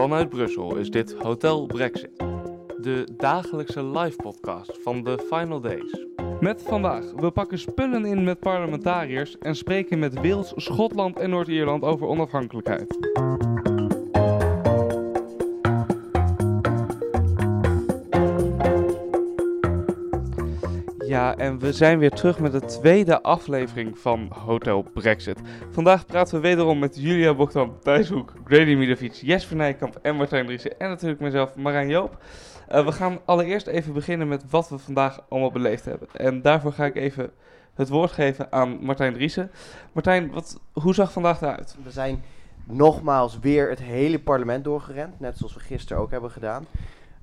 Vanuit Brussel is dit Hotel Brexit, de dagelijkse live podcast van de Final Days. Met vandaag, we pakken spullen in met parlementariërs en spreken met Wales, Schotland en Noord-Ierland over onafhankelijkheid. En we zijn weer terug met de tweede aflevering van Hotel Brexit. Vandaag praten we wederom met Julia Bogdan, Thijs Hoek, Grady Midovic, Jesper Nijkamp en Martijn Driessen. En natuurlijk mezelf, Marijn Joop. Uh, we gaan allereerst even beginnen met wat we vandaag allemaal beleefd hebben. En daarvoor ga ik even het woord geven aan Martijn Driessen. Martijn, wat, hoe zag vandaag eruit? We zijn nogmaals weer het hele parlement doorgerend, net zoals we gisteren ook hebben gedaan.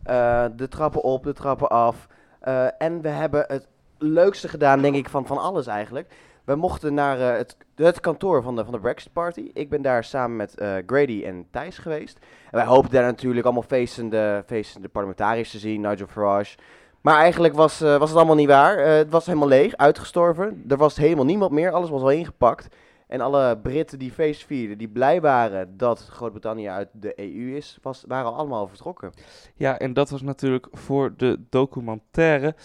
Uh, de trappen op, de trappen af. Uh, en we hebben het leukste gedaan, denk ik, van, van alles eigenlijk. We mochten naar uh, het, het kantoor van de, van de Brexit Party. Ik ben daar samen met uh, Grady en Thijs geweest. En wij hoopten daar natuurlijk allemaal feestende, feestende parlementariërs te zien, Nigel Farage. Maar eigenlijk was, uh, was het allemaal niet waar. het was helemaal leeg, uitgestorven. Er was helemaal niemand meer, alles was al ingepakt. En alle Britten die feest vierden, die blij waren dat Groot-Brittannië uit de EU is, waren allemaal vertrokken. Ja, en dat was natuurlijk voor de documentaire.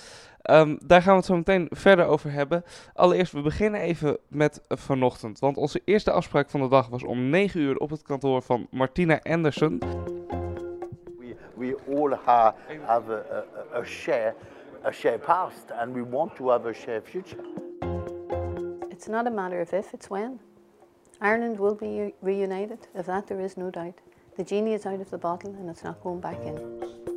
Um, daar gaan we het zo meteen verder over hebben. Allereerst, we beginnen even met vanochtend. Want onze eerste afspraak van de dag was om 9 uur op het kantoor van Martina Anderson. We, we all have, have a, a, a, share, a share past and we want to have a share future. It's not a matter of if, it's when. Ireland will be reunited. Of that there is no doubt. The genie is out of the bottle and it's not going back in.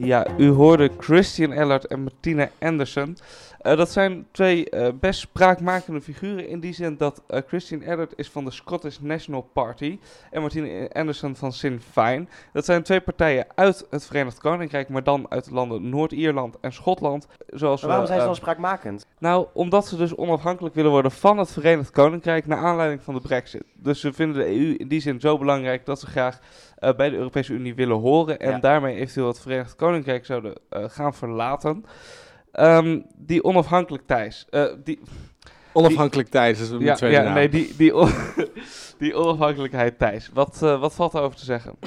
Ja, u hoorde Christian Ellard en Martina Anderson. Uh, dat zijn twee uh, best spraakmakende figuren in die zin dat uh, Christian Ellard is van de Scottish National Party en Martina Anderson van Sinn Féin. Dat zijn twee partijen uit het Verenigd Koninkrijk, maar dan uit de landen Noord-Ierland en Schotland. Zoals maar waarom we, zijn ze dan spraakmakend? Nou, omdat ze dus onafhankelijk willen worden van het Verenigd Koninkrijk naar aanleiding van de brexit. Dus ze vinden de EU in die zin zo belangrijk dat ze graag bij de Europese Unie willen horen. En ja. daarmee eventueel het Verenigd Koninkrijk zouden gaan verlaten. Um, die onafhankelijk Thijs. Uh, die, onafhankelijk Thijs is een ja, tweede ja, naam. Nee, die, die, on, die onafhankelijkheid Thijs. Wat, wat valt daarover te zeggen?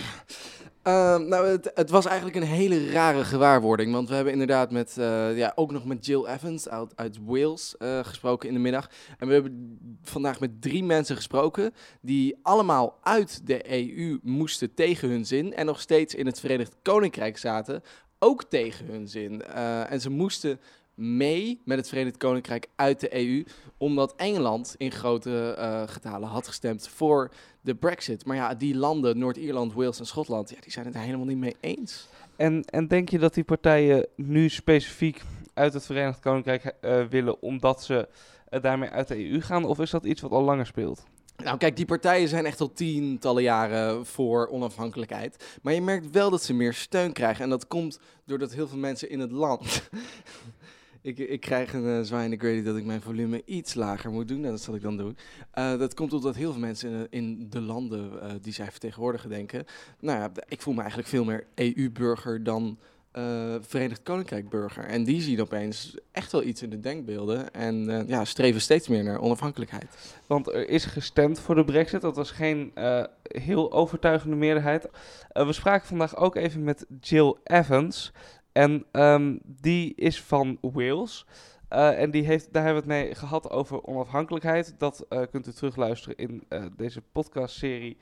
Uh, nou, het, het, was eigenlijk een hele rare gewaarwording. Want we hebben inderdaad met, uh, ja, ook nog met Jill Evans uit, uit Wales uh, gesproken in de middag. En we hebben vandaag met drie mensen gesproken die allemaal uit de EU moesten tegen hun zin. En nog steeds in het Verenigd Koninkrijk zaten, ook tegen hun zin. Uh, en ze moesten mee met het Verenigd Koninkrijk uit de EU, omdat Engeland in grote uh, getalen had gestemd voor de Brexit. Maar ja, die landen, Noord-Ierland, Wales en Schotland, ja, die zijn het er helemaal niet mee eens. En, en denk je dat die partijen nu specifiek uit het Verenigd Koninkrijk uh, willen omdat ze daarmee uit de EU gaan? Of is dat iets wat al langer speelt? Nou, kijk, die partijen zijn echt al tientallen jaren voor onafhankelijkheid. Maar je merkt wel dat ze meer steun krijgen. En dat komt doordat heel veel mensen in het land. ik, ik krijg een uh, zwaai in de grady dat ik mijn volume iets lager moet doen. En dat zal ik dan doen. Uh, dat komt doordat heel veel mensen in, in de landen uh, die zij vertegenwoordigen denken. Nou ja, ik voel me eigenlijk veel meer EU-burger dan uh, Verenigd Koninkrijk burger. En die zien opeens echt wel iets in de denkbeelden en uh, ja, streven steeds meer naar onafhankelijkheid. Want er is gestemd voor de brexit, dat was geen uh, heel overtuigende meerderheid. we spraken vandaag ook even met Jill Evans en um, die is van Wales. en die heeft, daar hebben we het mee gehad over onafhankelijkheid. Dat kunt u terugluisteren in deze podcastserie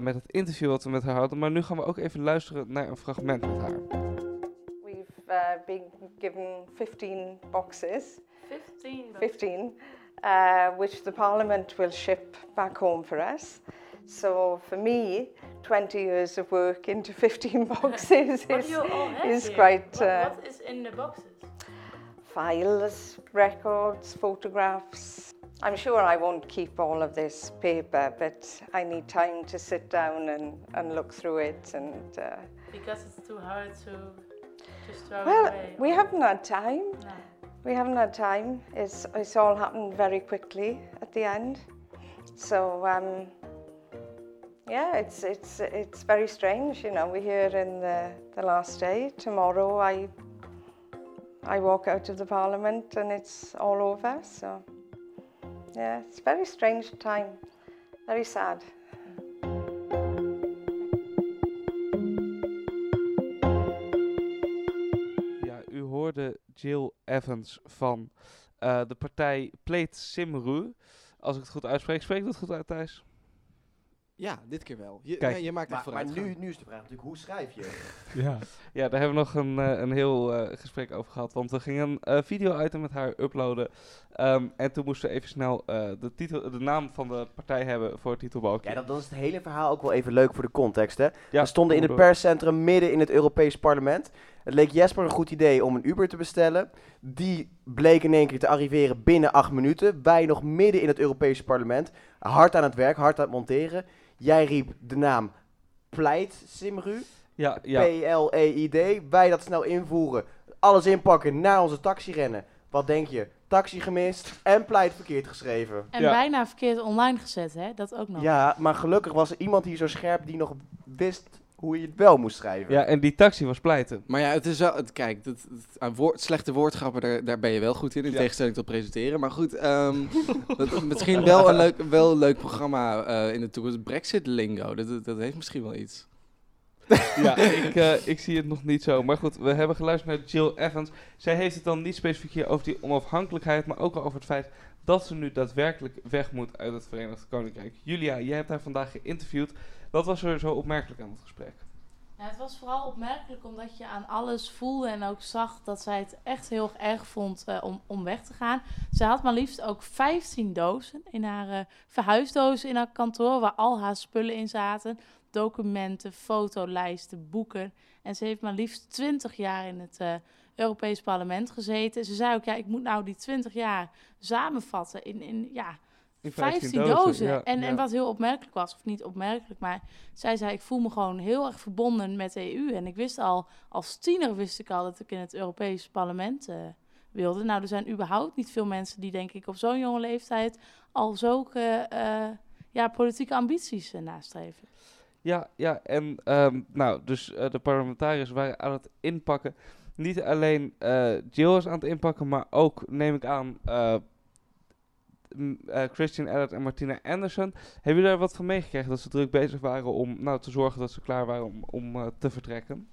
met het interview wat we met haar hadden. Maar nu gaan we ook even luisteren naar een fragment met haar. Uh, been given 15 boxes. 15? 15, uh, which the Parliament will ship back home for us. So for me, 20 years of work into 15 boxes is, is here? quite... What, uh, what is in the boxes? Files, records, photographs. I'm sure I won't keep all of this paper, but I need time to sit down and, and look through it and... Uh, because it's too hard to just throw well, it away. we haven't had time. No. We haven't had time. It's, it's all happened very quickly at the end. So, um, yeah, it's, it's, it's very strange. You know, we're here in the, the last day. Tomorrow I, I walk out of the parliament and it's all over. So, yeah, it's a very strange time. Very sad. Jill Evans van eh, de partij Pleit Simru. Als ik het goed uitspreek, spreek ik dat goed uit, Thijs? Ja, dit keer wel. Je, Kijk. nee, je maakt Maar, maar vooruit. nu, nu is de vraag natuurlijk, hoe schrijf je? Ja. Ja, daar hebben we nog een, eh, een heel eh, gesprek over gehad. Want we gingen een eh, video-item met haar uploaden. Ehm, en toen moesten we even snel eh, de, titel, de naam van de partij hebben voor het titelbalkje. Ja, dan, dan is het hele verhaal ook wel even leuk voor de context, hè? Ja, we stonden in het perscentrum midden in het Europees Parlement. Het leek Jesper een goed idee om een Uber te bestellen. Die bleek in één keer te arriveren binnen acht minuten. Wij nog midden in het Europese parlement. Hard aan het werk, hard aan het monteren. Jij riep de naam Pleit Simru. Ja, ja. P-L-E-I-D. Wij dat snel invoeren. Alles inpakken, naar onze taxi rennen. Wat denk je? Taxi gemist en pleit verkeerd geschreven. En Ja. bijna verkeerd online gezet, hè? Dat ook nog. Ja, maar gelukkig was er iemand hier zo scherp die nog wist hoe je het wel moest schrijven. ja, en die taxi was pleiten. Maar ja, het is wel. Het, kijk, het, het- aan woord, slechte woordgrappen, daar, daar ben je wel goed in. In Ja. tegenstelling tot presenteren. Maar goed, ehm, dat, misschien wel een leuk, wel een leuk programma eh, in de toekomst. Brexit Lingo. Dat, dat, dat heeft misschien wel iets. ja, ik, eh, ik zie het nog niet zo. Maar goed, we hebben geluisterd naar Jill Evans. Zij heeft het dan niet specifiek hier over die onafhankelijkheid, maar ook al over het feit dat ze nu daadwerkelijk weg moet uit het Verenigd Koninkrijk. Julia, jij hebt haar vandaag geïnterviewd. Wat was er zo opmerkelijk aan het gesprek? Ja, het was vooral opmerkelijk omdat je aan alles voelde en ook zag dat zij het echt heel erg vond eh, om, om weg te gaan. Ze had maar liefst ook 15 dozen in haar eh, verhuisdozen in haar kantoor, waar al haar spullen in zaten. Documenten, fotolijsten, boeken. En ze heeft maar liefst 20 jaar in het eh, Europees Parlement gezeten. Ze zei ook, ja, ik moet nou die 20 jaar samenvatten in, in ja, In 15 dozen. ja, en, ja. en wat heel opmerkelijk was, of niet opmerkelijk, maar zij zei: Ik voel me gewoon heel erg verbonden met de EU. En ik wist al, als tiener wist ik al dat ik in het Europees Parlement eh, wilde. Nou, er zijn überhaupt niet veel mensen die, denk ik, op zo'n jonge leeftijd al zulke eh, ja, politieke ambities eh, nastreven. Ja, ja, en ehm, nou, dus de parlementariërs waren aan het inpakken. Niet alleen Jill is aan het inpakken, maar ook, neem ik aan, eh, eh, Christian Elliott en Martina Anderson. Hebben jullie daar wat van meegekregen dat ze druk bezig waren om nou, te zorgen dat ze klaar waren om, om eh, te vertrekken?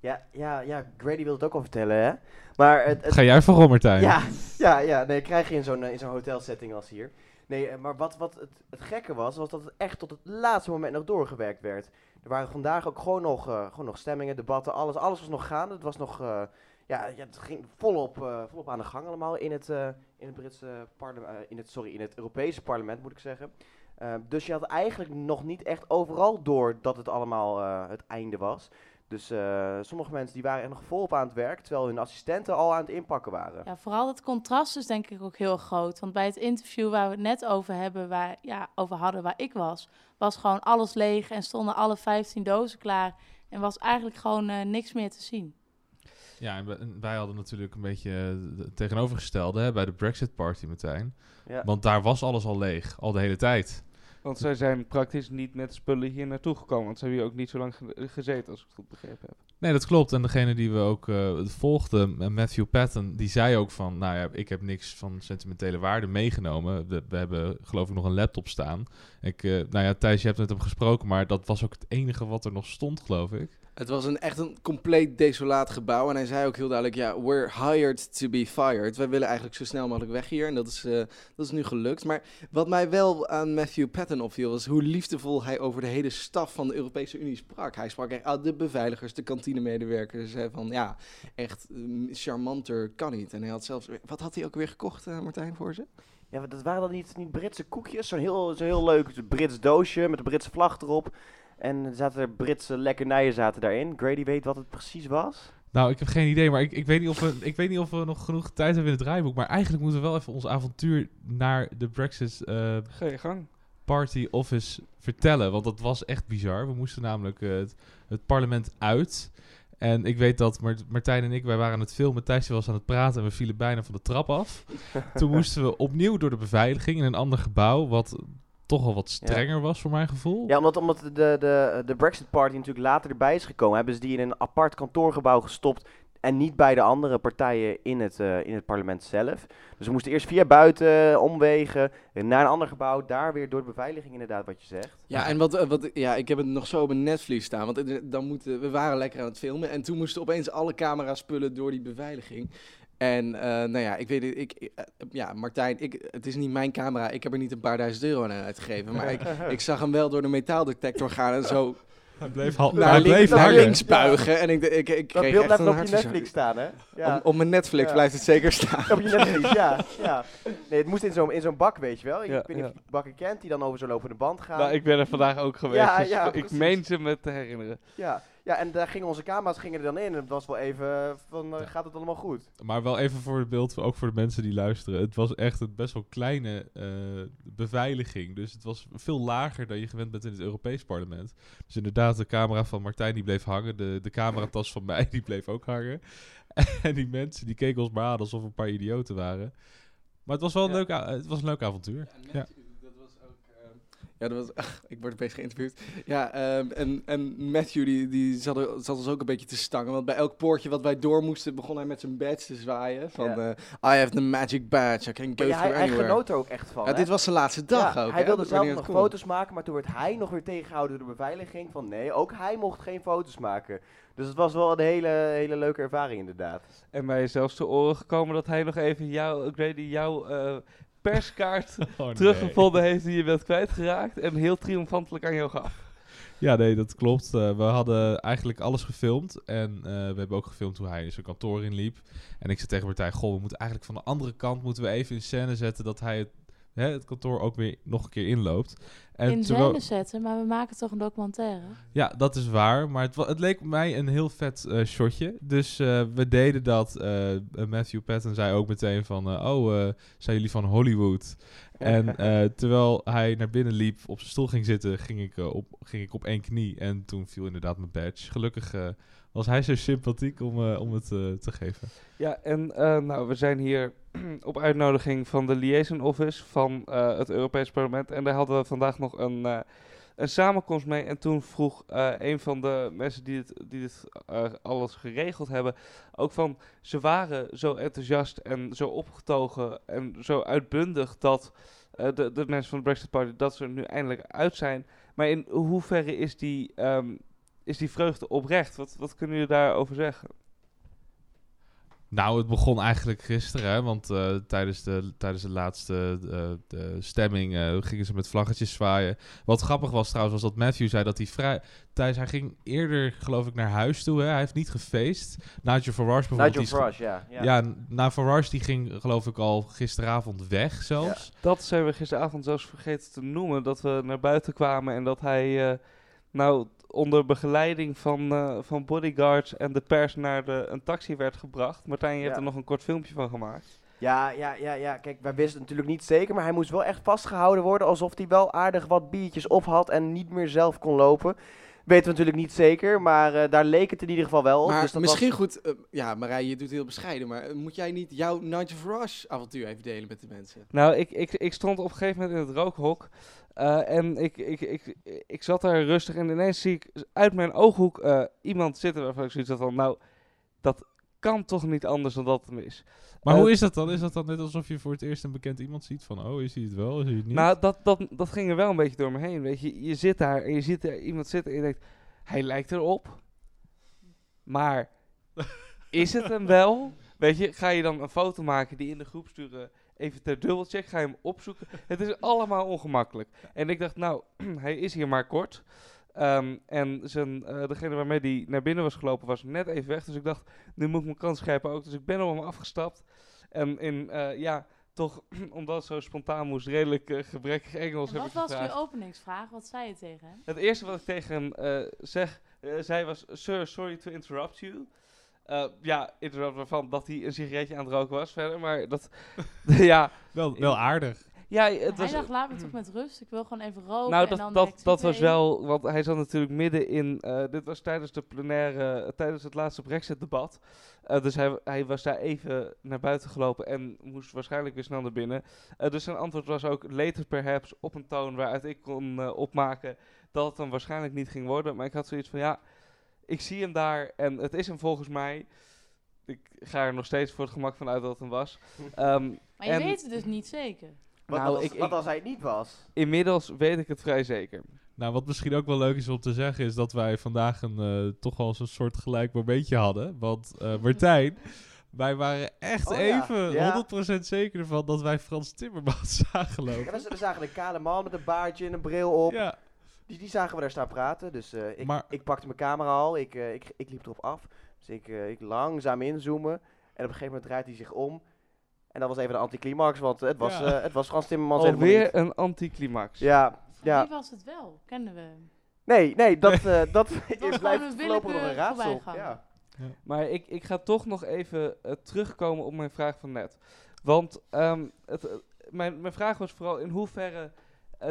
Ja, ja, ja, Grady wil het ook al vertellen, hè? Maar het, het- Ga jij vooral, Martijn? ja, ja, ja, nee, krijg je in zo'n eh, in zo'n hotelsetting als hier. Nee, maar wat, wat het, het gekke was, was dat het echt tot het laatste moment nog doorgewerkt werd. Er waren vandaag ook gewoon nog, eh, gewoon nog stemmingen, debatten, alles, alles was nog gaande. Het was nog, eh, ja, het ging volop, eh, volop aan de gang allemaal in het, eh, in het Britse parlement, in het, sorry, in het Europese parlement moet ik zeggen. Eh, dus je had eigenlijk nog niet echt overal door dat het allemaal eh, het einde was. Dus eh, sommige mensen die waren echt nog volop aan het werk, terwijl hun assistenten al aan het inpakken waren. Ja, vooral het contrast is denk ik ook heel groot. Want bij het interview waar we het net over hebben, waar, ja, over hadden waar ik was, was gewoon alles leeg en stonden alle 15 dozen klaar. En was eigenlijk gewoon eh, niks meer te zien. Ja, en wij- en wij hadden natuurlijk een beetje eh, het tegenovergestelde hè, bij de Brexit Party. Ja. Want daar was alles al leeg, al de hele tijd. Want zij zijn praktisch niet met spullen hier naartoe gekomen. Want ze hebben hier ook niet zo lang ge- gezeten, als ik het goed begrepen heb. Nee, dat klopt. En degene die we ook eh, volgden, eh, Matthew Patton, die zei ook van... Nou ja, ik heb niks van sentimentele waarde meegenomen. We, we hebben geloof ik nog een laptop staan. Ik, eh, nou ja, Thijs, je hebt met hem gesproken, maar dat was ook het enige wat er nog stond, geloof ik. Het was een, echt een compleet desolaat gebouw. En hij zei ook heel duidelijk: Ja, we're hired to be fired. Wij willen eigenlijk zo snel mogelijk weg hier. En dat is, eh, dat is nu gelukt. Maar wat mij wel aan Matthew Patton opviel, was hoe liefdevol hij over de hele staf van de Europese Unie sprak. Hij sprak echt uit de beveiligers, de kantinemedewerkers. Hij van ja, echt mm, charmanter kan niet. En hij had zelfs. Wat had hij ook weer gekocht, eh, Martijn, voor ze? Ja, dat waren dan niet, niet Britse koekjes? Zo'n heel, zo'n heel leuk Brits doosje met de Britse vlag erop. En er zaten er Britse lekkernijen zaten daarin. Grady weet wat het precies was. Nou, ik heb geen idee, maar ik, ik, weet niet of we, ik weet niet of we nog genoeg tijd hebben in het draaiboek. Maar eigenlijk moeten we wel even ons avontuur naar de Brexit eh, gang. Party Office vertellen. Want dat was echt bizar. We moesten namelijk eh, het, het parlement uit. En ik weet dat Mart- Martijn en ik, wij waren aan het filmen. Thijsje was aan het praten en we vielen bijna van de trap af. Toen moesten we opnieuw door de beveiliging in een ander gebouw. Wat toch al wat strenger was voor mijn gevoel. Ja, omdat, omdat de, de, de Brexit Party natuurlijk later erbij is gekomen, hebben ze die in een apart kantoorgebouw gestopt. En niet bij de andere partijen in het, eh, in het parlement zelf. Dus we moesten eerst via buiten, omwegen, naar een ander gebouw. Daar weer door de beveiliging inderdaad, wat je zegt. Ja, en wat, eh, wat, ja, ik heb het nog zo op een netvlies staan. Want eh, dan moeten, we waren lekker aan het filmen. En toen moesten opeens alle camera's spullen door die beveiliging. En eh, nou ja, ik weet het, ik, ik, eh, ja, Martijn, ik, het is niet mijn camera. Ik heb er niet een paar duizend euro aan uitgegeven. Maar ik, ik zag hem wel door de metaaldetector gaan en zo Hij bleef, hal- naar, hij links, bleef naar hangen. links buigen. En ik, ik, ik Dat kreeg beeld blijft op je Netflix staan, hè? Ja. Op, op mijn Netflix Ja. blijft het zeker staan. Op je Netflix, ja. ja. Nee, het moest in zo'n in zo'n bak, weet je wel. Ik Ja, weet niet ja. of je die bakken kent, die dan over zo'n lopende band gaan. Nou, ik ben er vandaag ook geweest, Ja, dus ja, ik meen ze me te herinneren. Ja. Ja, en daar gingen onze camera's gingen er dan in. En het was wel even eh, van, eh, Ja. gaat het allemaal goed? Maar wel even voor het beeld, ook voor de mensen die luisteren. Het was echt een best wel kleine eh, beveiliging. Dus het was veel lager dan je gewend bent in het Europees parlement. Dus inderdaad, de camera van Martijn die bleef hangen. De, de cameratas van mij die bleef ook hangen. En die mensen die keken ons maar aan alsof we een paar idioten waren. Maar het was wel een, Ja. leuk, het was een leuk avontuur. Ja. dat was ook... ehm, ja, dat was... ik word opeens geïnterviewd. Ja, ehm, en, en Matthew die, die zat, er- zat ons ook een beetje te stangen. Want bij elk poortje wat wij door moesten, begon hij met zijn badge te zwaaien. Van, Ja. eh, I have the magic badge, I can go ja, hij, through hij anywhere. genoot er ook echt van. Ja, hè? dit was zijn laatste dag Ja, ook. Hij hè, wilde zelf nog kon. foto's maken, maar toen werd hij nog weer tegengehouden door de beveiliging. Van nee, ook hij mocht geen foto's maken. Dus het was wel een hele, hele leuke ervaring inderdaad. En mij is zelfs te oren gekomen dat hij nog even jou, Grady, jouw eh, perskaart Oh, nee. teruggevonden heeft die je bent kwijtgeraakt. En heel triomfantelijk aan jou gaf. Ja, nee, dat klopt. Eh, we hadden eigenlijk alles gefilmd. En eh, we hebben ook gefilmd hoe hij in zijn kantoor inliep. En ik zei tegen Martijn, goh, we moeten eigenlijk van de andere kant moeten we even in scène zetten dat hij het, hè, het kantoor ook weer nog een keer inloopt. En in scène zetten, maar we maken toch een documentaire? Ja, dat is waar. Maar het, het leek mij een heel vet eh, shotje. Dus eh, we deden dat. Eh, Matthew Patton zei ook meteen van... oh, zijn jullie van Hollywood? En terwijl hij naar binnen liep, op zijn stoel ging zitten... ging ik, op, ging ik op één knie. En toen viel inderdaad mijn badge. Gelukkig was hij zo sympathiek om, eh, om het eh, te geven. Ja, en eh, nou, we zijn hier op uitnodiging van de Liaison Office van het Europees Parlement. En daar hadden we vandaag nog een, een samenkomst mee. En toen vroeg een van de mensen die het, die eh, alles geregeld hebben, ook van, ze waren zo enthousiast en zo opgetogen en zo uitbundig dat de, de mensen van de Brexit Party, dat ze er nu eindelijk uit zijn. Maar in hoeverre is die, ehm, is die vreugde oprecht? Wat, wat kunnen jullie daarover zeggen? Nou, het begon eigenlijk gisteren, hè, want eh, tijdens, de, tijdens de laatste eh, de stemming eh, gingen ze met vlaggetjes zwaaien. Wat grappig was trouwens, was dat Matthew zei dat hij vrij... Thijs, hij ging eerder, geloof ik, naar huis toe. Hè? Hij heeft niet gefeest. Nigel Farage bijvoorbeeld. Nigel Farage, ja. Ja, ja. n- nou, Farage die ging, geloof ik, al gisteravond weg zelfs. Dat zijn we gisteravond zelfs vergeten te noemen. Dat we naar buiten kwamen en dat hij eh, nou onder begeleiding van, eh, van bodyguards en de pers naar de, een taxi werd gebracht. Martijn, je hebt er nog een kort filmpje van gemaakt. Ja, ja, ja, ja. Kijk, wij wisten natuurlijk niet zeker, maar hij moest wel echt vastgehouden worden alsof hij wel aardig wat biertjes op had en niet meer zelf kon lopen. Weten we natuurlijk niet zeker, maar eh, daar leek het in ieder geval wel op. Maar dus dat misschien was- goed... eh, ja, Marij, je doet heel bescheiden. Maar eh, moet jij niet jouw Nigel Farage avontuur even delen met de mensen? Nou, ik, ik, ik stond op een gegeven moment in het rookhok. eh, en ik, ik, ik, ik zat daar rustig en ineens zie ik uit mijn ooghoek eh, iemand zitten waarvan ik zoiets had van... Nou, dat kan toch niet anders dan dat het is. Maar Eh, hoe is dat dan? Is dat dan net alsof je voor het eerst een bekend iemand ziet van... Oh, is hij het wel? Is hij het niet? Nou, dat, dat, dat ging er wel een beetje door me heen. Weet je, je zit daar en je ziet er iemand zitten en je denkt, hij lijkt erop. Maar is het hem wel? Weet je, ga je dan een foto maken die in de groep sturen, even ter dubbelcheck, ga je hem opzoeken. Het is allemaal ongemakkelijk. En ik dacht, nou, hij is hier maar kort. Ehm, en zijn, eh, degene waarmee hij naar binnen was gelopen was net even weg. Dus ik dacht, nu moet ik mijn kans grijpen ook. Dus ik ben op hem afgestapt. En in, eh, ja, toch, omdat het zo spontaan moest, redelijk eh, gebrekkig Engels En heb wat ik was gevraagd. je openingsvraag? Wat zei je tegen hem? Het eerste wat ik tegen hem eh, zeg, zei was, sir, sorry to interrupt you. Eh, ja, interrupt waarvan dat hij een sigaretje aan het roken was verder, maar dat, ja, wel, wel aardig. Ja, het hij was... dacht, laat me toch met rust. Ik wil gewoon even roken. Nou, en dat, dan dat, dat was wel, want hij zat natuurlijk midden in, eh, dit was tijdens de plenaire, tijdens het laatste Brexit-debat. Eh, dus hij, hij was daar even naar buiten gelopen en moest waarschijnlijk weer snel naar binnen. Eh, dus zijn antwoord was ook later perhaps op een toon waaruit ik kon opmaken dat het dan waarschijnlijk niet ging worden. Maar ik had zoiets van, ja, ik zie hem daar en het is hem volgens mij. ik ga er nog steeds voor het gemak van uit dat het hem was. Ehm, Maar je En- weet het dus niet zeker. Wat, Nou, als, ik- wat als hij het niet was? inmiddels weet ik het vrij zeker. Nou, wat misschien ook wel leuk is om te zeggen, is dat wij vandaag een eh, toch wel zo'n soort gelijk momentje hadden. Want eh, Martijn, wij waren echt Oh ja, even ja. 100% zeker ervan dat wij Frans Timmermans zagen Ja, lopen. we, we zagen een kale man met een baardje en een bril op. Ja, Die, die zagen we daar staan praten. Dus eh, ik, Maar- ik pakte mijn camera al. Ik, eh, ik, ik liep erop af. Dus ik, eh, ik langzaam inzoomen. En op een gegeven moment draait hij zich om. En dat was even de anticlimax, want het was, Ja. eh, het was Frans Timmermans helemaal Alweer een anticlimax. Ja, Van ja. wie was het wel? Kenden we? Nee, nee, dat, eh, dat gewoon blijft een voorlopig nog een raadsel. voorbijganger. Ja. Maar ik, ik ga toch nog even eh, terugkomen op mijn vraag van net. Want ehm, het, mijn, mijn vraag was vooral in hoeverre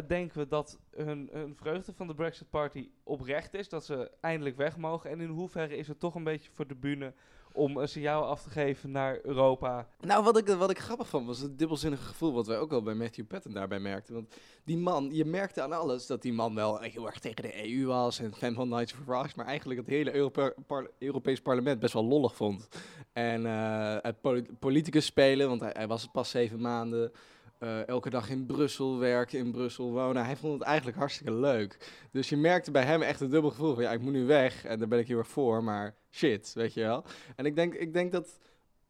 denken we dat hun, hun vreugde van de Brexit Party oprecht is, dat ze eindelijk weg mogen. En in hoeverre is het toch een beetje voor de bühne om een signaal af te geven naar Europa. Nou, wat ik, wat ik grappig vond, was het dubbelzinnige gevoel wat wij ook al bij Matthew Patton daarbij merkten. Want die man, je merkte aan alles dat die man wel heel erg tegen de EU was en fan van of Frogs, maar eigenlijk het hele Europe Europees parlement best wel lollig vond. En eh, het poli- politicus spelen, want hij, was pas zeven maanden. eh, elke dag in Brussel werken, in Brussel wonen. Hij vond het eigenlijk hartstikke leuk. Dus je merkte bij hem echt een dubbel gevoel van ja, ik moet nu weg en daar ben ik heel erg voor, maar shit, weet je wel. En ik denk, ik denk dat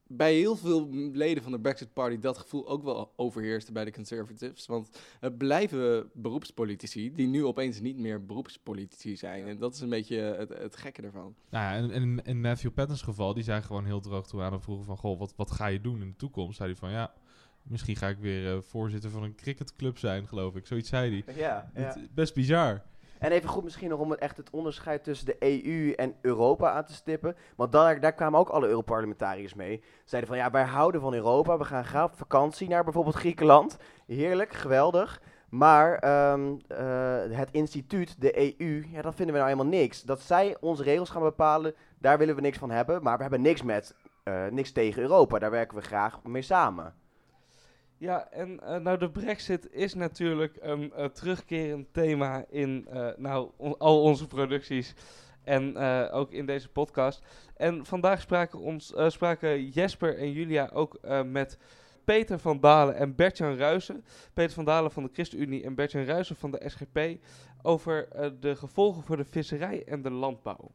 bij heel veel leden van de Brexit Party dat gevoel ook wel overheerste bij de Conservatives. Want het blijven beroepspolitici die nu opeens niet meer beroepspolitici zijn. En dat is een beetje het, het gekke ervan. nou ja, en, en in- in Matthew Patton's geval, die zei gewoon heel droog toe aan en vroegen van, goh, wat, wat ga je doen in de toekomst? Zei hij van, ja, misschien ga ik weer eh, voorzitter van een cricketclub zijn, geloof ik. Zoiets zei hij. Ja, Best bizar. En even goed misschien nog om het echt het onderscheid tussen de EU en Europa aan te stippen. Want daar, daar kwamen ook alle Europarlementariërs mee. Zeiden van ja, wij houden van Europa. We gaan graag op vakantie naar bijvoorbeeld Griekenland. Heerlijk, geweldig. Maar ehm, eh, het instituut, de EU, ja, dat vinden we nou helemaal niks. Dat zij onze regels gaan bepalen, daar willen we niks van hebben. Maar we hebben niks met, eh, niks tegen Europa. Daar werken we graag mee samen. Ja, en eh, nou de Brexit is natuurlijk een eh, terugkerend thema in eh, nou, al onze producties en ook in deze podcast. En vandaag spraken, ons, spraken Jesper en Julia ook met Peter van Dalen en Bertjan Ruijsen. Peter van Dalen van de ChristenUnie en Bertjan Ruijsen van de SGP over de gevolgen voor de visserij en de landbouw.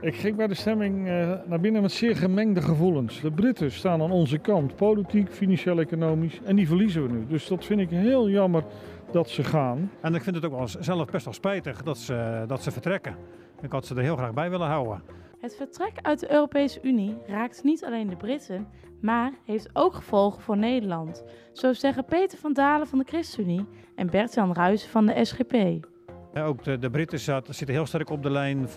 Ik ging bij de stemming eh, naar binnen met zeer gemengde gevoelens. De Britten staan aan onze kant, politiek, financieel, economisch. En die verliezen we nu. Dus dat vind ik heel jammer dat ze gaan. En ik vind het ook wel zelf best wel spijtig dat ze, dat ze vertrekken. Ik had ze er heel graag bij willen houden. Het vertrek uit de Europese Unie raakt niet alleen de Britten, maar heeft ook gevolgen voor Nederland. Zo zeggen Peter van Dalen van de ChristenUnie en Bert-Jan Ruijsen van de SGP. Ook de, Britten zaten, zitten heel sterk op de lijn,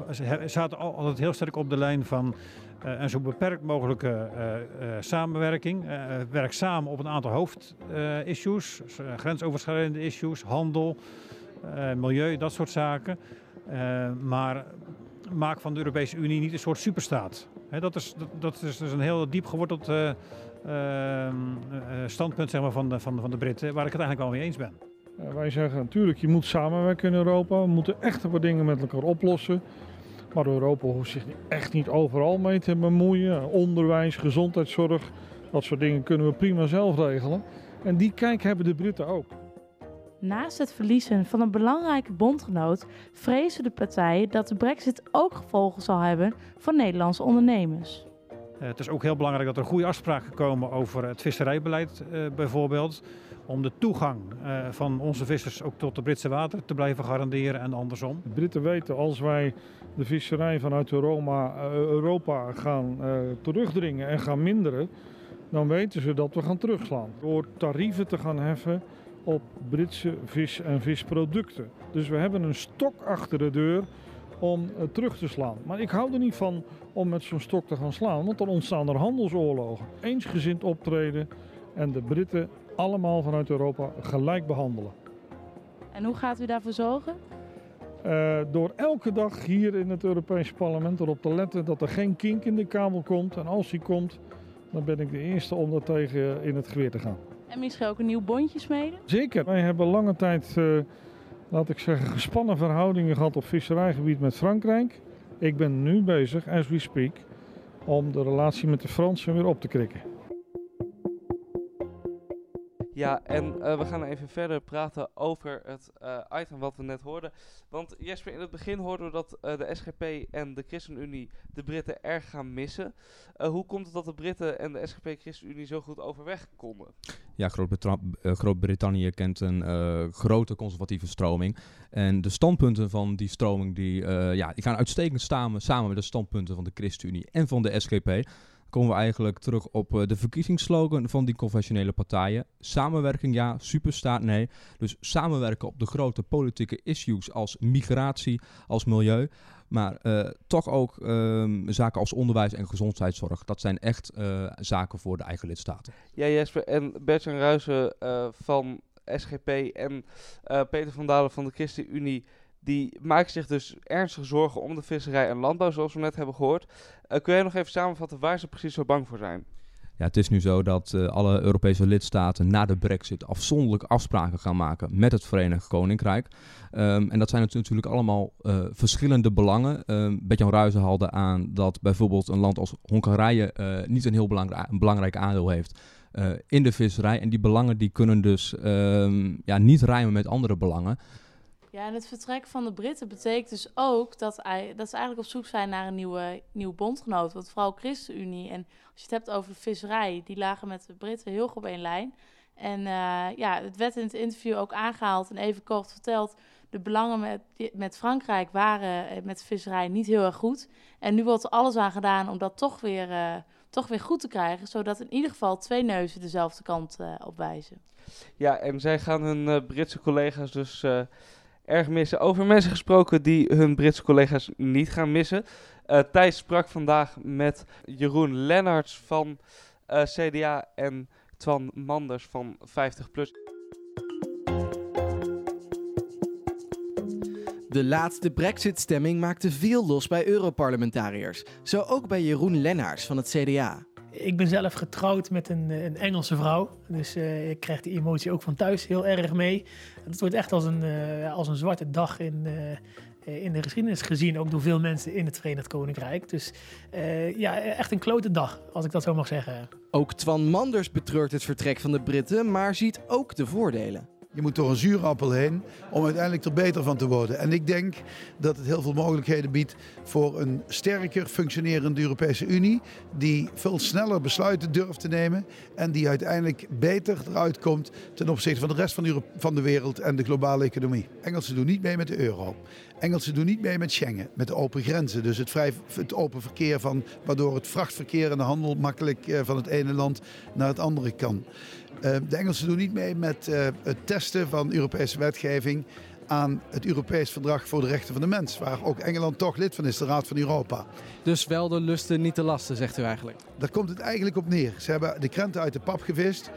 zaten al- altijd heel sterk op de lijn van eh, een zo beperkt mogelijke eh, eh, samenwerking. Werk samen op een aantal hoofdissues, grensoverschrijdende issues, handel, milieu, dat soort zaken. Maar maak van de Europese Unie niet een soort superstaat. Dat, is, dat, is dus een heel diep geworteld standpunt zeg maar, van, de, van, van de Britten, waar ik het eigenlijk wel mee eens ben. Eh, wij zeggen natuurlijk, je moet samenwerken in Europa. We moeten echt wat dingen met elkaar oplossen. Maar Europa hoeft zich echt niet overal mee te bemoeien. Onderwijs, gezondheidszorg, dat soort dingen kunnen we prima zelf regelen. En die kijk hebben de Britten ook. Naast het verliezen van een belangrijke bondgenoot vrezen de partijen dat de brexit ook gevolgen zal hebben voor Nederlandse ondernemers. Eh, het is ook heel belangrijk dat er goede afspraken komen over het visserijbeleid eh, bijvoorbeeld. Om de toegang eh, van onze vissers ook tot de Britse wateren te blijven garanderen en andersom. De Britten weten als wij de visserij vanuit Europa, eh, Europa gaan eh, terugdringen en gaan minderen, dan weten ze dat we gaan terugslaan. Door tarieven te gaan heffen op Britse vis- en visproducten. Dus we hebben een stok achter de deur om terug te slaan. Maar ik hou er niet van om met zo'n stok te gaan slaan, want dan ontstaan er handelsoorlogen. Eensgezind optreden en de Britten allemaal vanuit Europa gelijk behandelen. En hoe gaat u daarvoor zorgen? Eh, door elke dag hier in het Europese parlement erop te letten dat er geen kink in de kabel komt. En als die komt, dan ben ik de eerste om daar tegen in het geweer te gaan. En misschien ook een nieuw bondje smeden? Zeker. Wij hebben lange tijd eh, laat ik zeggen, gespannen verhoudingen gehad op visserijgebied met Frankrijk. Ik ben nu bezig, as we speak, om de relatie met de Fransen weer op te krikken. Ja, en uh, we gaan even verder praten over het uh, item wat we net hoorden. Want Jesper, in het begin hoorden we dat uh, de SGP en de ChristenUnie de Britten erg gaan missen. hoe komt het dat de Britten en de SGP ChristenUnie zo goed overweg konden? Ja, Groot-Brittannië kent een grote conservatieve stroming. En de standpunten van die stroming die, ja, die gaan uitstekend samen, samen met de standpunten van de ChristenUnie en van de SGP komen we eigenlijk terug op uh, de verkiezingsslogan van die conventionele partijen. Samenwerking ja, superstaat nee. Dus samenwerken op de grote politieke issues als migratie, als milieu. Maar uh, toch ook um, zaken als onderwijs en gezondheidszorg. Dat zijn echt uh, zaken voor de eigen lidstaten. Ja, Jesper. En Bertjan Ruijsen van SGP en Peter van Dalen van de ChristenUnie die maakt zich dus ernstige zorgen om de visserij en landbouw, zoals we net hebben gehoord. Uh, kun jij nog even samenvatten waar ze precies zo bang voor zijn? Ja, het is nu zo dat uh, alle Europese lidstaten na de brexit afzonderlijk afspraken gaan maken met het Verenigd Koninkrijk. Um, en dat zijn natuurlijk allemaal uh, verschillende belangen. Um, Ruizen haalde aan dat bijvoorbeeld een land als Hongarije niet een heel belangrijk, een belangrijk aandeel heeft in de visserij. En die belangen die kunnen dus um, ja, niet rijmen met andere belangen. Ja, en het vertrek van de Britten betekent dus ook dat, dat ze eigenlijk op zoek zijn naar een nieuwe, nieuwe bondgenoot. Want vooral ChristenUnie en als je het hebt over visserij, die lagen met de Britten heel goed op één lijn. En uh, ja, het werd in het interview ook aangehaald en even kort verteld. De belangen met, met Frankrijk waren uh, met visserij niet heel erg goed. En nu wordt er alles aan gedaan om dat toch weer, uh, toch weer goed te krijgen. Zodat in ieder geval twee neuzen dezelfde kant op wijzen. Ja, en zij gaan hun Britse collega's dus erg missen. Over mensen gesproken die hun Britse collega's niet gaan missen. Uh, Thijs sprak vandaag met Jeroen Lennarts van eh, CDA en Twan Manders van 50PLUS. De laatste Brexit-stemming maakte veel los bij Europarlementariërs. Zo ook bij Jeroen Lennarts van het CDA. Ik ben zelf getrouwd met een, een Engelse vrouw. Dus uh, ik krijg die emotie ook van thuis heel erg mee. Het wordt echt als een, uh, als een zwarte dag in, in de geschiedenis gezien. Ook door veel mensen in het Verenigd Koninkrijk. Dus ja, echt een klote dag, als ik dat zo mag zeggen. Ook Twan Manders betreurt het vertrek van de Britten, maar ziet ook de voordelen. Je moet door een zuurappel heen om uiteindelijk er beter van te worden. En ik denk dat het heel veel mogelijkheden biedt voor een sterker functionerende Europese Unie. Die veel sneller besluiten durft te nemen. En die uiteindelijk beter eruit komt ten opzichte van de rest van de, van de wereld en de globale economie. Engelsen doen niet mee met de euro. Engelsen doen niet mee met Schengen, met de open grenzen. Dus het, vrij, het open verkeer, van, waardoor het vrachtverkeer en de handel makkelijk eh, van het ene land naar het andere kan. Uh, de Engelsen doen niet mee met uh, het testen van Europese wetgeving aan het Europees Verdrag voor de Rechten van de Mens, waar ook Engeland toch lid van is, de Raad van Europa. Dus wel de lusten, niet de lasten, zegt u eigenlijk? Daar komt het eigenlijk op neer. Ze hebben de krenten uit de pap gevist.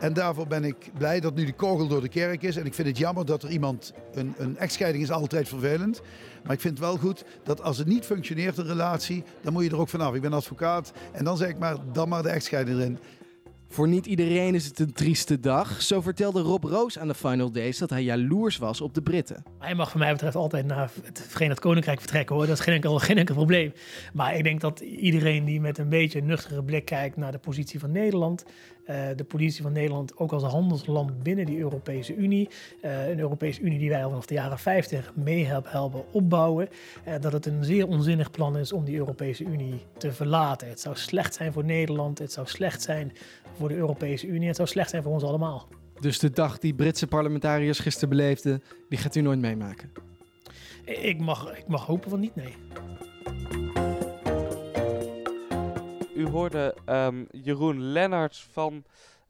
En daarvoor ben ik blij dat nu de kogel door de kerk is. En ik vind het jammer dat er iemand. Een, een echtscheiding is altijd vervelend. Maar ik vind het wel goed dat als het niet functioneert, een relatie, dan moet je er ook vanaf. Ik ben advocaat. En dan zeg ik maar, dan maar de echtscheiding erin. Voor niet iedereen is het een trieste dag. Zo vertelde Rob Roos aan de Final Days dat hij jaloers was op de Britten. Hij mag, van mij betreft, altijd naar het Verenigd Koninkrijk vertrekken hoor. Dat is geen enkel, geen enkel probleem. Maar ik denk dat iedereen die met een beetje nuchtere blik kijkt naar de positie van Nederland. Uh, de positie van Nederland ook als handelsland binnen die Europese Unie. Uh, een Europese Unie die wij al vanaf de jaren 50 mee hebben helpen opbouwen. Uh, dat het een zeer onzinnig plan is om die Europese Unie te verlaten. Het zou slecht zijn voor Nederland. Het zou slecht zijn voor de Europese Unie. Het zou slecht zijn voor ons allemaal. Dus de dag die Britse parlementariërs gisteren beleefden, die gaat u nooit meemaken? Ik mag, ik mag hopen van niet, nee. U hoorde um, Jeroen Lennarts van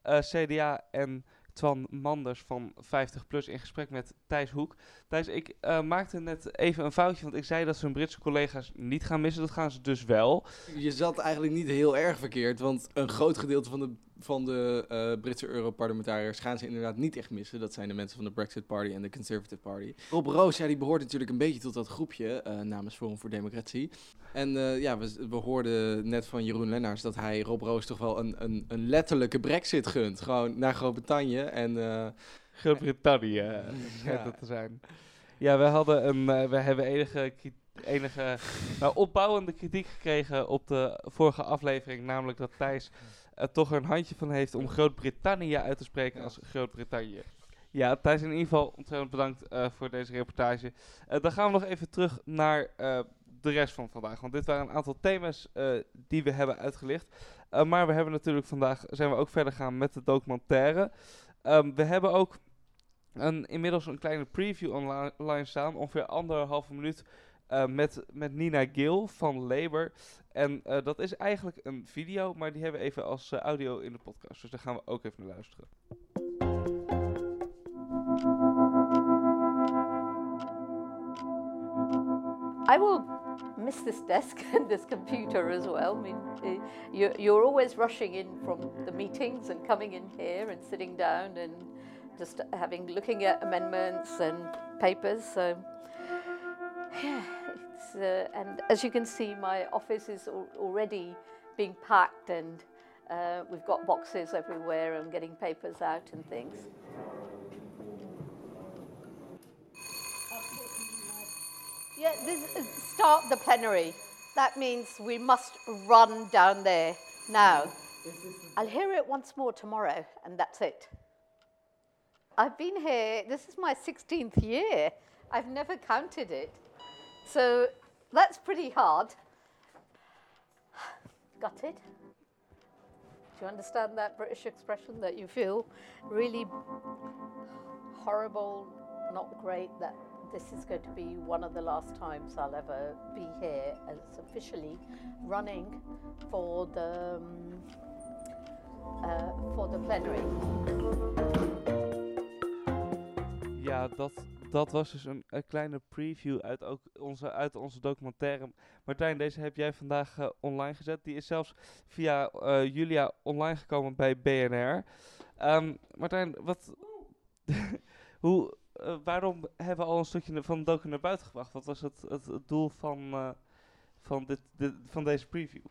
uh, CDA en Twan Manders van 50PLUS in gesprek met Thijs Hoek. Thijs, ik uh, maakte net even een foutje, want ik zei dat ze hun Britse collega's niet gaan missen. Dat gaan ze dus wel. Je zat eigenlijk niet heel erg verkeerd, want een groot gedeelte van de van de uh, Britse Europarlementariërs gaan ze inderdaad niet echt missen. Dat zijn de mensen van de Brexit Party en de Conservative Party. Rob Roos, ja, die behoort natuurlijk een beetje tot dat groepje uh, namens Forum voor Democratie. En uh, ja, we, we, hoorden net van Jeroen Lennars dat hij Rob Roos toch wel een, een, een letterlijke Brexit gunt. Gewoon naar Groot-Brittannië en... Groot-Brittannië, ja. dat te zijn. Ja, we hadden een, eh, we hebben enige, enige nou, opbouwende kritiek gekregen op de vorige aflevering. Namelijk dat Thijs er toch een handje van heeft om Groot-Brittannië uit te spreken als Groot-Brittannië. Ja, Thijs in ieder geval ontzettend bedankt eh, voor deze reportage. Eh, dan gaan we nog even terug naar eh, de rest van vandaag. Want dit waren een aantal thema's die we hebben uitgelicht. Maar we hebben natuurlijk vandaag, zijn we ook verder gaan met de documentaire. Ehm, we hebben ook een, inmiddels een kleine preview onli- online staan, ongeveer anderhalve minuut, eh, met, met Nina Gill van Labour. En eh, dat is eigenlijk een video, maar die hebben we even als eh, audio in de podcast. Dus daar gaan we ook even naar luisteren. I will miss this desk and this computer as well. I mean, uh, you're always rushing in from the meetings and coming in here and sitting down and just having looking at amendments and papers. So, yeah, uh, and as you can see, my office is al- already being packed and uh, we've got boxes everywhere and getting papers out and things. Yeah, this is start the plenary. That means we must run down there now. I'll hear it once more tomorrow, and that's it. I've been here, this is my 16th year. I've never counted it. So that's pretty hard. Got it? Do you understand that British expression that you feel really horrible, not great, that this is going to be one of the last times I'll ever be here as officially running for the um, uh, for the plenary. Ja, dat, dat was dus een, een kleine preview uit, ook onze, uit onze documentaire. Martijn, deze heb jij vandaag eh, online gezet. Die is zelfs via eh, Julia online gekomen bij BNR. Ehm, Martijn, wat, hoe, eh, waarom hebben we al een stukje van de docu naar buiten gebracht? Wat was het, het, doel van, van, dit, dit, van deze preview?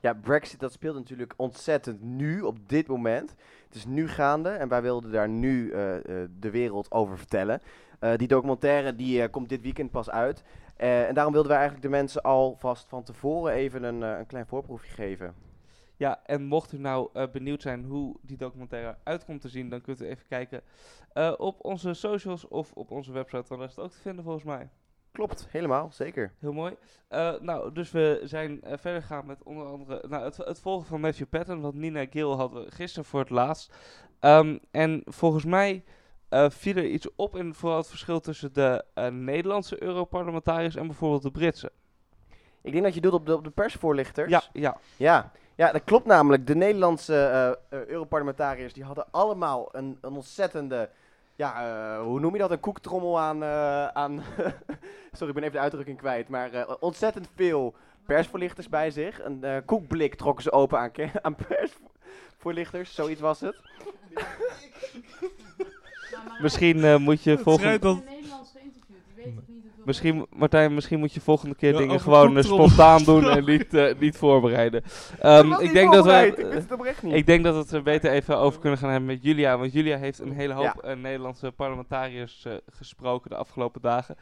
Ja, Brexit dat speelt natuurlijk ontzettend nu, op dit moment. Het is nu gaande en wij wilden daar nu eh, eh, de wereld over vertellen. Eh, die documentaire die komt dit weekend pas uit. En daarom wilden wij eigenlijk de mensen alvast van tevoren even een, een klein voorproefje geven. Ja, en mocht u nou benieuwd zijn hoe die documentaire uit komt te zien, dan kunt u even kijken op onze socials of op onze website. Dan is het ook te vinden volgens mij. Klopt, helemaal, zeker. Heel mooi. Eh, nou, dus we zijn eh, verder gegaan met onder andere nou, het, het volgen van Matthew Patton, want Nina Gill hadden we gisteren voor het laatst. Ehm, en volgens mij eh, viel er iets op in vooral het verschil tussen de Nederlandse Europarlementariërs en bijvoorbeeld de Britse. Ik denk dat je doet op de, op de persvoorlichters. Ja, ja. Ja, ja, dat klopt namelijk. De Nederlandse Europarlementariërs die hadden allemaal een, een ontzettende, ja, eh, hoe noem je dat, een koektrommel aan, eh, aan sorry, ik ben even de uitdrukking kwijt, maar eh, ontzettend veel persvoorlichters bij zich. Een eh, koekblik trokken ze open aan, aan persvoorlichters, zoiets was het. Misschien eh, moet je volgende... Misschien, Martijn, misschien moet je volgende keer Ja, dingen gewoon eh, spontaan doen en niet, eh, niet voorbereiden. Ehm, ik niet denk dat we, voorbereid, ik niet. denk dat we het er beter even over kunnen gaan hebben met Julia. Want Julia heeft een hele hoop Ja. eh, Nederlandse parlementariërs eh, gesproken de afgelopen dagen.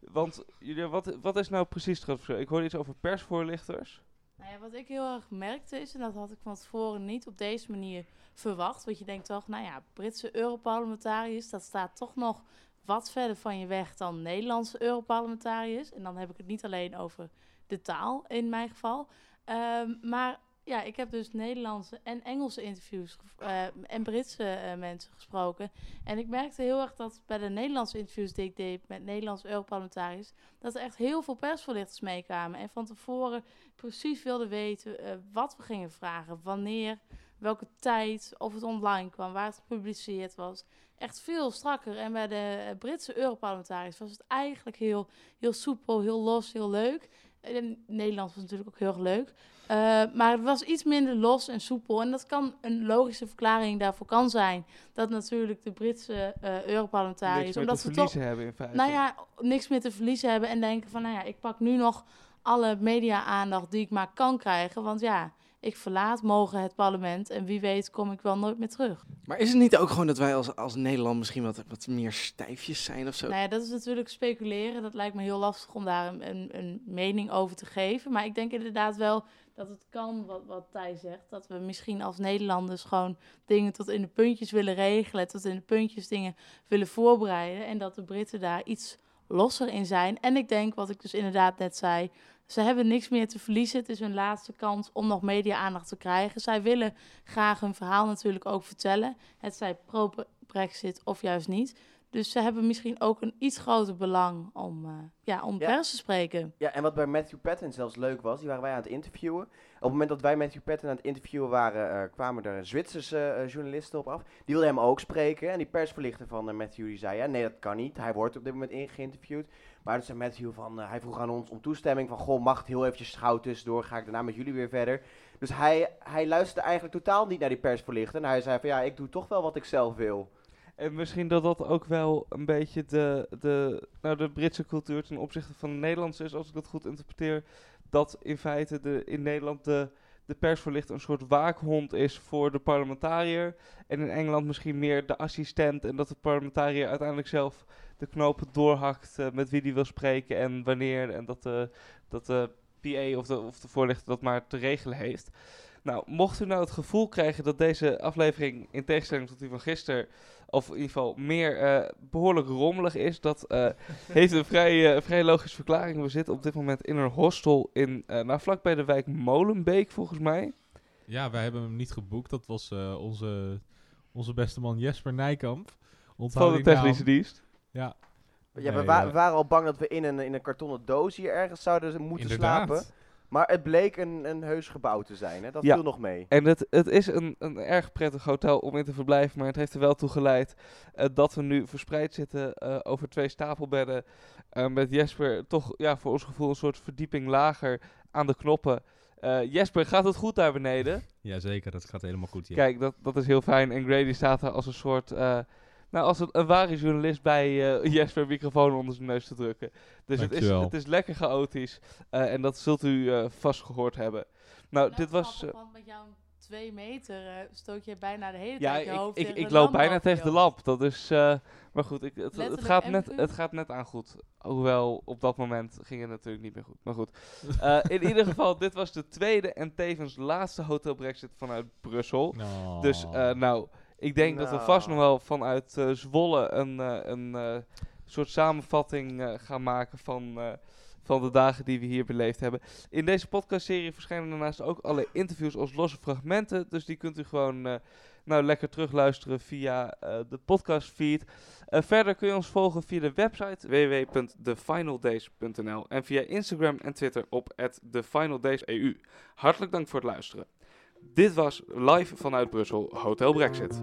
Want Julia, wat, wat is nou precies het verschil? Ik hoorde iets over persvoorlichters. Nou ja, wat ik heel erg merkte is, en dat had ik van tevoren niet op deze manier verwacht. Want je denkt toch, nou ja, Britse Europarlementariërs, dat staat toch nog wat verder van je weg dan Nederlandse Europarlementariërs. En dan heb ik het niet alleen over de taal in mijn geval. Ehm, maar ja, ik heb dus Nederlandse en Engelse interviews eh, en Britse eh, mensen gesproken. En ik merkte heel erg dat bij de Nederlandse interviews die ik deed met Nederlandse Europarlementariërs, dat er echt heel veel persvoorlichters meekwamen. En van tevoren precies wilden weten eh, wat we gingen vragen, wanneer, welke tijd, of het online kwam, waar het gepubliceerd was. Echt veel strakker. En bij de eh, Britse Europarlementariërs was het eigenlijk heel, heel soepel, heel los, heel leuk. En Nederland was natuurlijk ook heel erg leuk. Eh, maar het was iets minder los en soepel. En dat kan een logische verklaring daarvoor kan zijn. Dat natuurlijk de Britse eh Europarlementariërs... Omdat ze toch, hebben in feite. Nou ja, niks meer te verliezen hebben. En denken van, nou ja, ik pak nu nog alle media-aandacht die ik maar kan krijgen. Want ja, ik verlaat mogen het parlement en wie weet kom ik wel nooit meer terug. Maar is het niet ook gewoon dat wij als, als Nederland misschien wat, wat meer stijfjes zijn of zo? Nou ja, dat is natuurlijk speculeren. Dat lijkt me heel lastig om daar een, een, een mening over te geven. Maar ik denk inderdaad wel dat het kan, wat, wat Thij zegt. Dat we misschien als Nederlanders gewoon dingen tot in de puntjes willen regelen. Tot in de puntjes dingen willen voorbereiden. En dat de Britten daar iets losser in zijn. En ik denk, wat ik dus inderdaad net zei, ze hebben niks meer te verliezen. Het is hun laatste kans om nog media-aandacht te krijgen. Zij willen graag hun verhaal natuurlijk ook vertellen. Het zij pro-Brexit of juist niet. Dus ze hebben misschien ook een iets groter belang om, uh, ja, om Ja. pers te spreken. Ja, en wat bij Matthew Patton zelfs leuk was, die waren wij aan het interviewen. Op het moment dat wij Matthew Patton aan het interviewen waren, eh, kwamen er Zwitserse eh, journalisten op af. Die wilden hem ook spreken. En die persverlichter van eh, Matthew die zei, ja, nee, dat kan niet. Hij wordt op dit moment ingeïnterviewd. Maar zei Matthew van, eh, hij vroeg aan ons om toestemming van, goh, mag het heel eventjes schouw tussendoor, ga ik daarna met jullie weer verder. Dus hij, hij luisterde eigenlijk totaal niet naar die persverlichter. En hij zei van, ja, ik doe toch wel wat ik zelf wil. En misschien dat dat ook wel een beetje de, de, nou, de Britse cultuur ten opzichte van de Nederlandse is, als ik dat goed interpreteer. Dat in feite de, in Nederland de, de persverlichter een soort waakhond is voor de parlementariër. En in Engeland misschien meer de assistent. En dat de parlementariër uiteindelijk zelf de knopen doorhakt eh, met wie die wil spreken en wanneer. En dat de, dat de PA of de, of de voorlichter dat maar te regelen heeft. Nou, mocht u nou het gevoel krijgen dat deze aflevering, in tegenstelling tot die van gisteren, of in ieder geval meer eh, behoorlijk rommelig is, dat eh, heeft een vrij, eh, vrij logische verklaring. We zitten op dit moment in een hostel in, eh nou, vlakbij de wijk Molenbeek, volgens mij. Ja, wij hebben hem niet geboekt. Dat was eh, onze, onze beste man Jesper Nijkamp. Van de technische dienst. Ja. Ja, we, Nee, wa- we waren al bang dat we in een, in een kartonnen doos hier ergens zouden moeten Inderdaad. slapen. Maar het bleek een, een heus gebouw te zijn. Hè? Dat Ja, viel nog mee. En het, het is een, een erg prettig hotel om in te verblijven, maar het heeft er wel toe geleid eh, dat we nu verspreid zitten eh, over twee stapelbedden. eh, met Jesper toch ja, voor ons gevoel een soort verdieping lager aan de knoppen. Eh, Jesper, gaat het goed daar beneden? Jazeker, dat gaat helemaal goed hier. Kijk, dat, dat is heel fijn. En Grady staat er als een soort. Nou, als een, een ware journalist bij eh, Jesper microfoon onder zijn neus te drukken. Dus het is, het is lekker chaotisch. eh, en dat zult u eh, vast gehoord hebben. Nou, dit was. eh, Want met jouw twee meter eh, stoot je bijna de hele ja, tijd je ik, hoofd ik, ik loop bijna tegen de lamp. Dat is. eh, maar goed, ik, het, het, gaat net, het gaat net aan goed. Hoewel op dat moment ging het natuurlijk niet meer goed. Maar goed. Eh, in ieder geval, dit was de tweede en tevens laatste Hotel Brexit vanuit Brussel. Oh. Dus eh, nou, ik denk dat we vast nog wel vanuit eh, Zwolle een, eh, een eh, soort samenvatting gaan maken van, van de dagen die we hier beleefd hebben. In deze podcastserie verschijnen daarnaast ook alle interviews als losse fragmenten. Dus die kunt u gewoon nou, lekker terugluisteren via de podcastfeed. Verder kun je ons volgen via de website www.thefinaldays.nl en via Instagram en Twitter op @thefinaldayseu. Hartelijk dank voor het luisteren. Dit was live vanuit Brussel, Hotel Brexit.